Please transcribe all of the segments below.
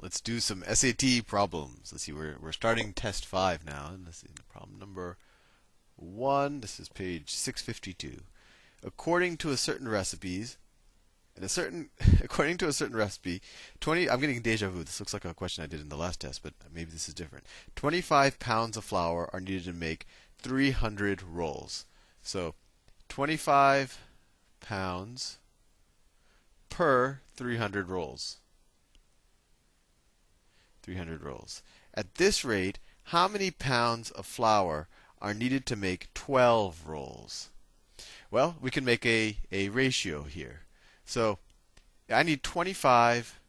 let's do some SAT problems. Let's see, we're, we're starting test 5 now. And let's see, problem number 1. This is page 652. According to a certain recipes, and a certain, according to a certain recipe, 20, I'm getting deja vu. This looks like a question I did in the last test, but maybe this is different. 25 pounds of flour are needed to make 300 rolls. So, 25 pounds per 300 rolls. 300 rolls. At this rate, how many pounds of flour are needed to make 12 rolls? Well, we can make a, a ratio here. So I need 25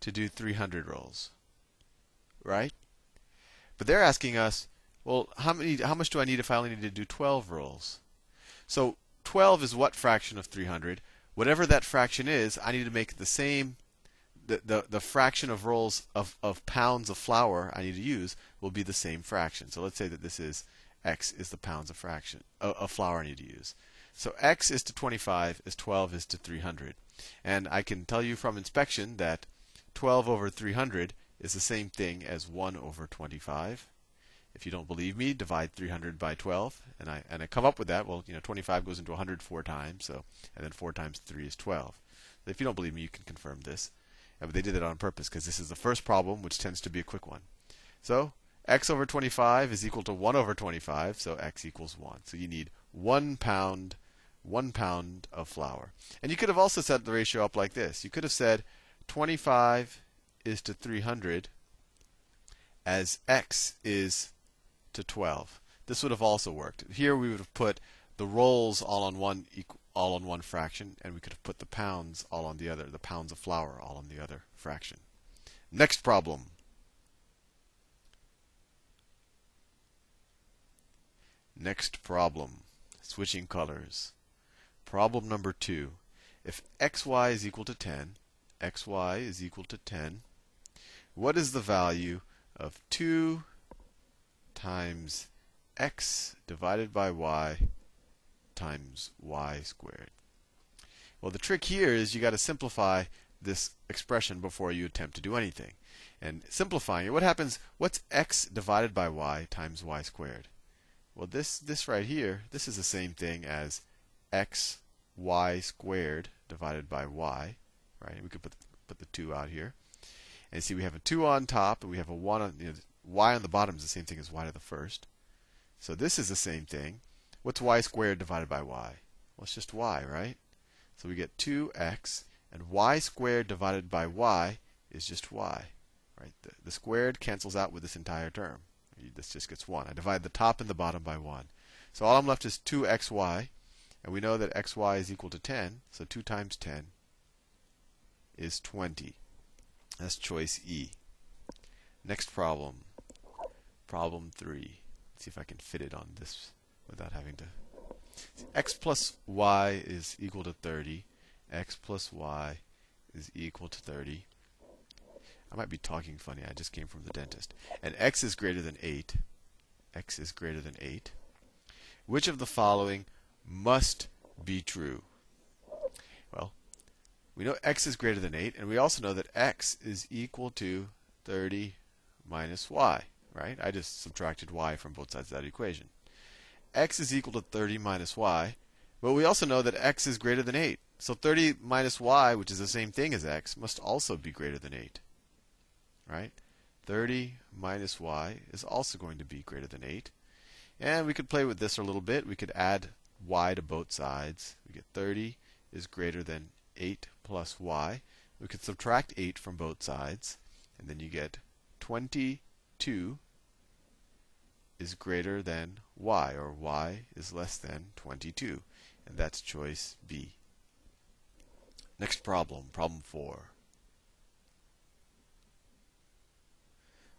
to do 300 rolls. Right? But they're asking us, well, how many how much do I need if I only need to do 12 rolls? So 12 is what fraction of 300? Whatever that fraction is, I need to make the same the, the, the fraction of rolls of, of pounds of flour I need to use will be the same fraction. So let's say that this is x is the pounds of fraction of flour I need to use. So x is to 25 is 12 is to 300. And I can tell you from inspection that 12 over 300 is the same thing as 1 over 25. If you don't believe me, divide 300 by 12, and I and I come up with that. Well, you know, 25 goes into 100 four times, so and then 4 times 3 is 12. If you don't believe me, you can confirm this. But they did it on purpose because this is the first problem, which tends to be a quick one. So x over 25 is equal to 1 over 25, so x equals 1. So you need 1 pound, 1 pound of flour. And you could have also set the ratio up like this. You could have said 25 is to 300 as x is to 12. This would have also worked. Here we would have put the rolls all on one equal, all on one fraction, and we could have put the pounds all on the other, the pounds of flour all on the other fraction. Next problem. Next problem. Switching colors. Problem number two. If xy is equal to 10, xy is equal to 10, what is the value of 2 times x divided by y times y squared. Well, the trick here is you got to simplify this expression before you attempt to do anything. And simplifying it, what happens? What's x divided by y times y squared? Well, this this right here, this is the same thing as x y squared divided by y, right? We could put put the two out here, and see we have a two on top, and we have a one on you know, y on the bottom is the same thing as y to the first. So this is the same thing. What's y squared divided by y? Well, it's just y, right? So we get 2x, and y squared divided by y is just y. Right? The, the squared cancels out with this entire term. This just gets 1. I divide the top and the bottom by 1. So all I'm left is 2xy, and we know that xy is equal to 10, so 2 times 10 is 20. That's choice E. Next problem. Problem 3. Let's see if I can fit it on this without having to. x plus y is equal to 30. x plus y is equal to 30. I might be talking funny. I just came from the dentist. And x is greater than 8. x is greater than 8. Which of the following must be true? Well, we know x is greater than 8, and we also know that x is equal to 30 minus y, right? I just subtracted y from both sides of that equation x is equal to 30 minus y. But we also know that x is greater than 8. So 30 minus y, which is the same thing as x, must also be greater than 8. Right? 30 minus y is also going to be greater than 8. And we could play with this a little bit. We could add y to both sides. We get 30 is greater than 8 plus y. We could subtract 8 from both sides. And then you get 22 is greater than y, or y is less than 22. And that's choice B. Next problem, problem 4.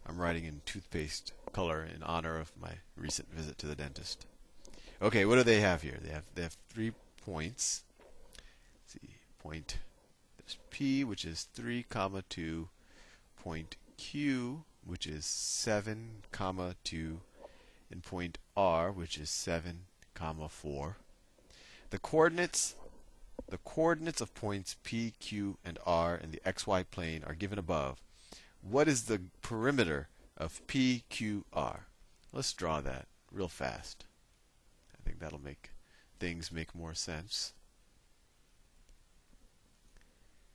I'm writing in toothpaste color in honor of my recent visit to the dentist. Okay, what do they have here? They have they have three points. Let's see, point there's P, which is three comma two, point Q, which is seven comma two, and point R, which is 7, comma 4. The coordinates the coordinates of points P, Q, and R in the xy plane are given above. what is the perimeter of PQR? Let's draw that real fast. I think that'll make things make more sense.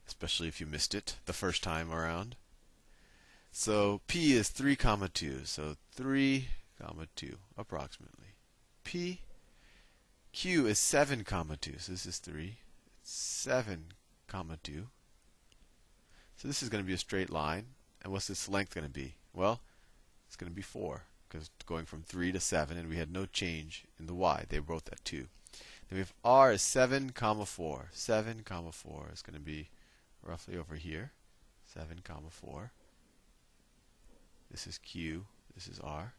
Especially if you missed it the first time around. So P is 3 comma 2. So 3 comma 2 approximately. P Q is 7 comma 2. So this is 3. 7 comma 2. So this is going to be a straight line. And what's this length going to be? Well, it's going to be 4 because going from 3 to 7 and we had no change in the y. They were both at 2. Then we have r is 7 comma 4. 7 comma 4 is going to be roughly over here. 7 comma 4. This is q. This is r.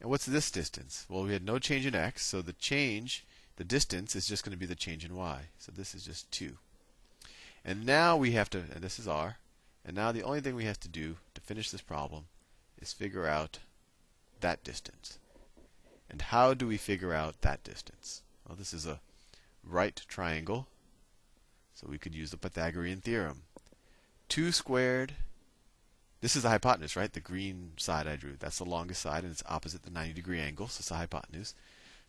And what's this distance? Well, we had no change in x, so the change, the distance, is just going to be the change in y. So this is just 2. And now we have to, and this is r, and now the only thing we have to do to finish this problem is figure out that distance. And how do we figure out that distance? Well, this is a right triangle, so we could use the Pythagorean theorem. 2 squared, this is the hypotenuse, right? The green side I drew. That's the longest side, and it's opposite the 90 degree angle, so it's the hypotenuse.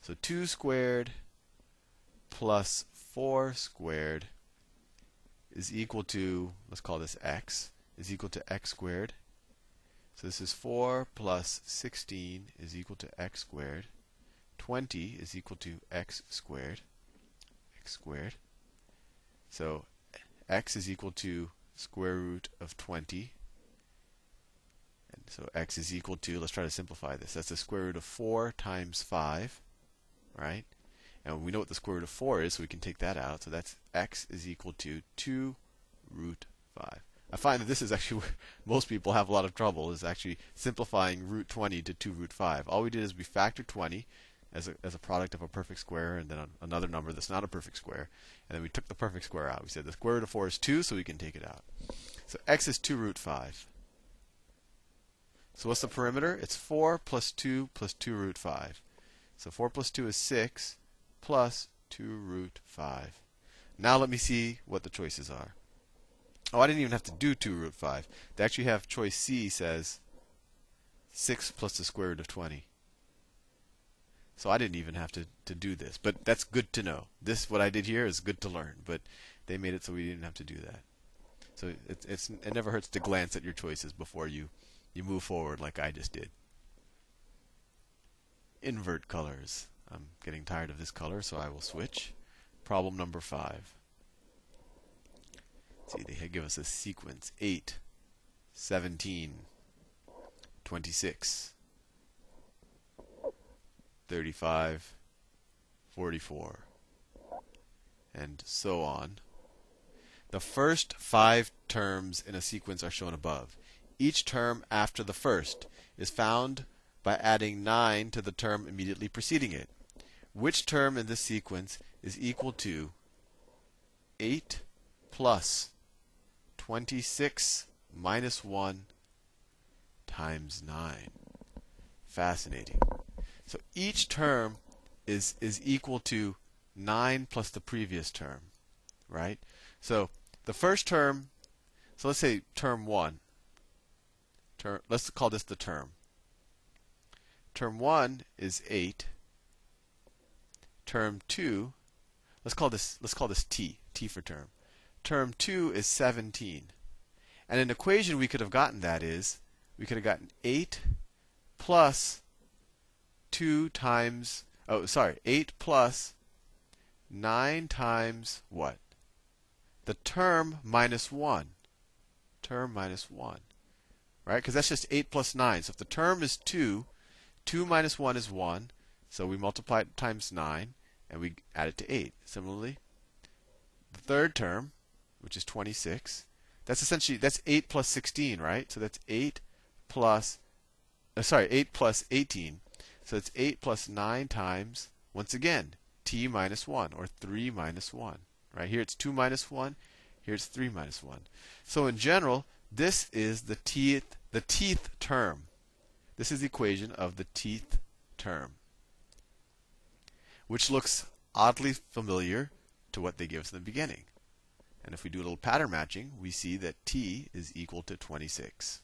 So 2 squared plus 4 squared is equal to, let's call this x, is equal to x squared. So this is 4 plus 16 is equal to x squared. 20 is equal to x squared. x squared. So x is equal to square root of 20. And so x is equal to, let's try to simplify this. That's the square root of 4 times 5, right? And we know what the square root of 4 is, so we can take that out. So that's x is equal to 2 root 5. I find that this is actually where most people have a lot of trouble, is actually simplifying root 20 to 2 root 5. All we did is we factored 20 as a, as a product of a perfect square and then another number that's not a perfect square. And then we took the perfect square out. We said the square root of 4 is 2, so we can take it out. So x is 2 root 5. So what's the perimeter? It's 4 plus 2 plus 2 root 5. So 4 plus 2 is 6 plus 2 root 5. Now let me see what the choices are. Oh, I didn't even have to do 2 root 5. They actually have choice C says 6 plus the square root of 20. So I didn't even have to, to do this. But that's good to know. This, what I did here, is good to learn. But they made it so we didn't have to do that. So it, it's, it never hurts to glance at your choices before you, you move forward like I just did. Invert colors. I'm getting tired of this color, so I will switch. Problem number five. Let's see, they give us a sequence 8, 17, 26, 35, 44, and so on. The first five terms in a sequence are shown above. Each term after the first is found by adding 9 to the term immediately preceding it which term in this sequence is equal to 8 plus 26 minus 1 times 9. Fascinating. So each term is, is equal to 9 plus the previous term, right? So the first term, so let's say term 1. Term, let's call this the term. Term 1 is 8 term 2 let's call this let's call this t t for term. Term 2 is 17 and an equation we could have gotten that is we could have gotten 8 plus 2 times oh sorry 8 plus 9 times what? The term minus 1 term minus 1 right because that's just 8 plus 9 so if the term is 2 2 minus 1 is 1 so we multiply it times 9 and we add it to 8. Similarly, the third term, which is 26, that's essentially that's 8 plus 16, right? So that's 8 plus uh, sorry, 8 plus 18. So it's 8 plus 9 times once again t minus 1 or 3 minus 1. Right here it's 2 minus 1, here it's 3 minus 1. So in general, this is the teeth the teeth term. This is the equation of the teeth term which looks oddly familiar to what they give us in the beginning. And if we do a little pattern matching, we see that t is equal to 26.